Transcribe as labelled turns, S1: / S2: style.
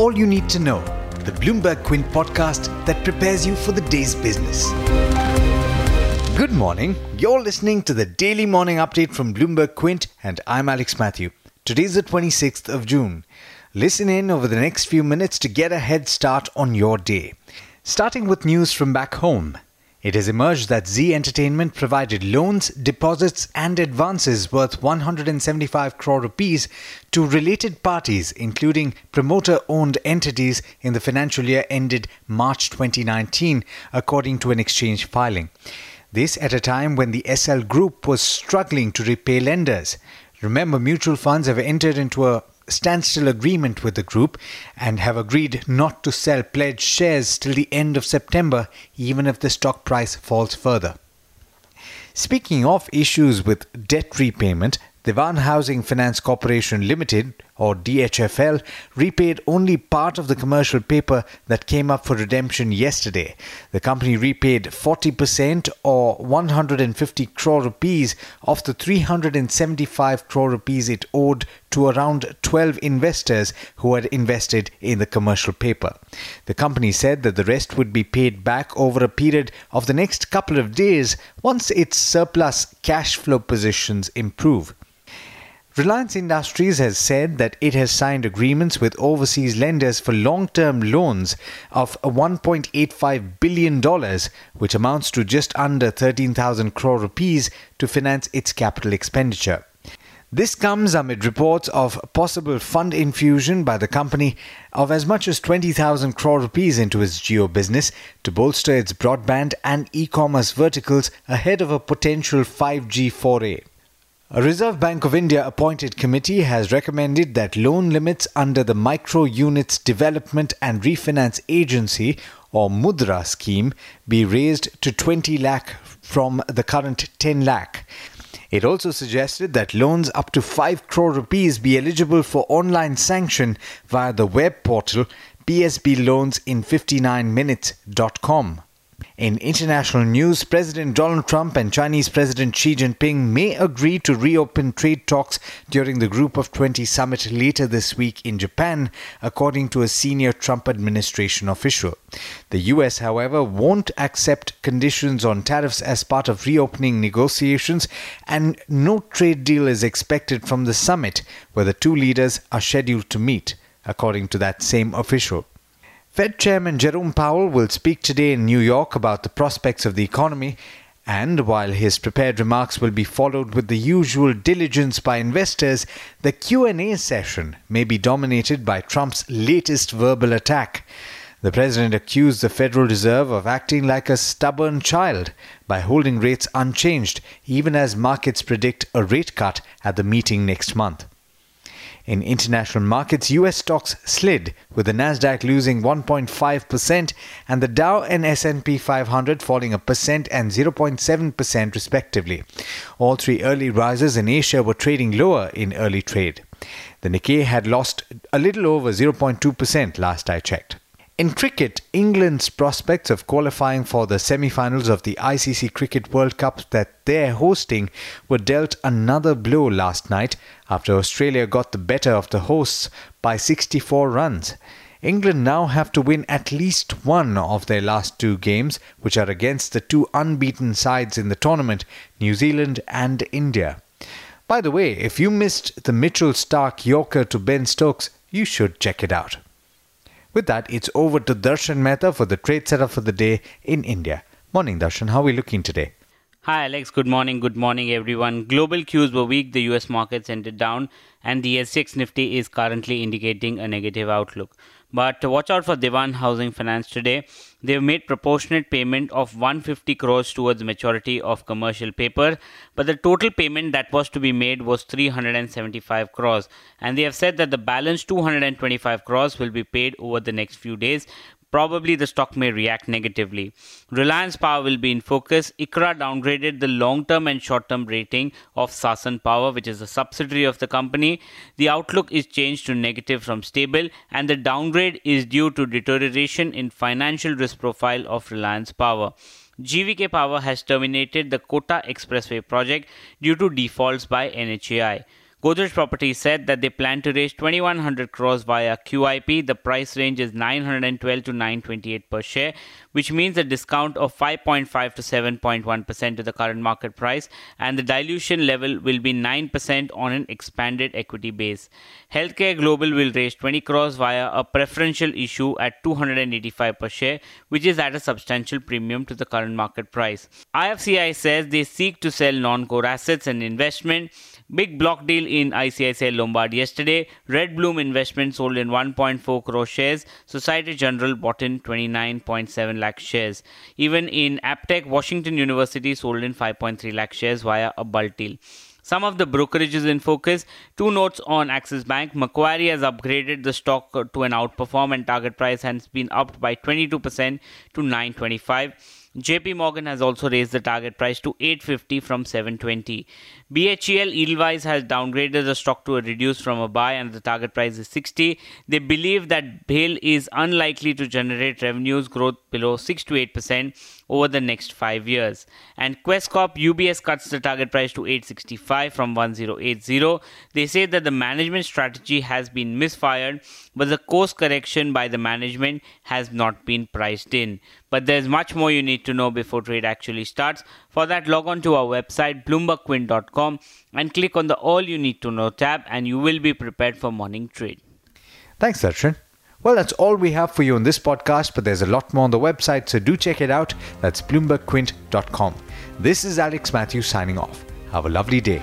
S1: all you need to know, the Bloomberg Quint podcast that prepares you for the day's business. Good morning. You're listening to the daily morning update from Bloomberg Quint, and I'm Alex Matthew. Today's the 26th of June. Listen in over the next few minutes to get a head start on your day. Starting with news from back home. It has emerged that Zee Entertainment provided loans, deposits, and advances worth 175 crore rupees to related parties, including promoter owned entities, in the financial year ended March 2019, according to an exchange filing. This at a time when the Essel Group was struggling to repay lenders. Remember, mutual funds have entered into a standstill agreement with the group and have agreed not to sell pledged shares till the end of September, even if the stock price falls further. Speaking of issues with debt repayment, Dewan Housing Finance Corporation Limited, or DHFL, repaid only part of the commercial paper that came up for redemption yesterday. The company repaid 40% or 150 crore rupees of the 375 crore rupees it owed to around 12 investors who had invested in the commercial paper. The company said that the rest would be paid back over a period of the next couple of days once its surplus cash flow positions improve. Reliance Industries has said that it has signed agreements with overseas lenders for long term loans of $1.85 billion, which amounts to just under 13,000 crore rupees, to finance its capital expenditure. This comes amid reports of possible fund infusion by the company of as much as 20,000 crore rupees into its Jio business to bolster its broadband and e commerce verticals ahead of a potential 5G foray. A Reserve Bank of India appointed committee has recommended that loan limits under the Micro Units Development and Refinance Agency or Mudra scheme be raised to 20 lakh from the current 10 lakh. It also suggested that loans up to 5 crore rupees be eligible for online sanction via the web portal psbloansin59minutes.com. In international news, President Donald Trump and Chinese President Xi Jinping may agree to reopen trade talks during the Group of 20 summit later this week in Japan, according to a senior Trump administration official. The US, however, won't accept conditions on tariffs as part of reopening negotiations, and no trade deal is expected from the summit, where the two leaders are scheduled to meet, according to that same official. Fed Chairman Jerome Powell will speak today in New York about the prospects of the economy, and while his prepared remarks will be followed with the usual diligence by investors, the Q&A session may be dominated by Trump's latest verbal attack. The president accused the Federal Reserve of acting like a stubborn child by holding rates unchanged, even as markets predict a rate cut at the meeting next month. In international markets, US stocks slid with the Nasdaq losing 1.5% and the Dow and S&P 500 falling a percent and 0.7% respectively. All three early risers in Asia were trading lower in early trade. The Nikkei had lost a little over 0.2% last I checked. In cricket, England's prospects of qualifying for the semi finals of the ICC Cricket World Cup that they're hosting were dealt another blow last night after Australia got the better of the hosts by 64 runs. England now have to win at least one of their last two games, which are against the two unbeaten sides in the tournament, New Zealand and India. By the way, if you missed the Mitchell Starc Yorker to Ben Stokes, you should check it out. With that, it's over to Darshan Mehta for the trade setup for the day in India. Morning, Darshan. How are we looking today?
S2: Hi, Alex. Good morning. Good morning, everyone. Global cues were weak. The US markets ended down, and the SGX Nifty is currently indicating a negative outlook. But watch out for Dewan Housing Finance today. They've made proportionate payment of 150 crores towards maturity of commercial paper, but the total payment that was to be made was 375 crores. And they have said that the balance 225 crores will be paid over the next few days, probably the stock may react negatively. Reliance Power will be in focus. ICRA downgraded the long term and short term rating of Sasan Power, which is a subsidiary of the company. The outlook is changed to negative from stable, and the downgrade is due to deterioration in financial risk profile of Reliance Power. GVK Power has terminated the Kota Expressway project due to defaults by NHAI. Godrej Properties said that they plan to raise 2100 crores via QIP. The price range is 912 to 928 per share, which means a discount of 5.5 to 7.1% to the current market price, and the dilution level will be 9% on an expanded equity base. Healthcare Global will raise 20 crores via a preferential issue at 285 per share, which is at a substantial premium to the current market price. IFCI says they seek to sell non-core assets and investment Big block deal in ICICI Lombard yesterday. Red Bloom Investment sold in 1.4 crore shares. Society General bought in 29.7 lakh shares. Even in Aptech, Washington University sold in 5.3 lakh shares via a bulk deal. Some of the brokerages in focus. Two notes on Axis Bank. Macquarie has upgraded the stock to an outperform and target price has been upped by 22% to 925. JP Morgan has also raised the target price to 850 from 720. BHEL Edelweiss has downgraded the stock to a reduce from a buy and the target price is 60. They believe that BHEL is unlikely to generate revenues growth below 6 to 8% over the next 5 years. And Quess Corp UBS cuts the target price to 865 from 1080. They say that the management strategy has been misfired, but the course correction by the management has not been priced in. But there's much more you need to know before trade actually starts. For that, log on to our website bloombergquint.com and click on the All You Need to Know tab, and you will be prepared for morning trade.
S1: Thanks, Darshan. Well, that's all we have for you on this podcast, but there's a lot more on the website, so do check it out. That's bloombergquint.com. This is Alex Matthews signing off. Have a lovely day.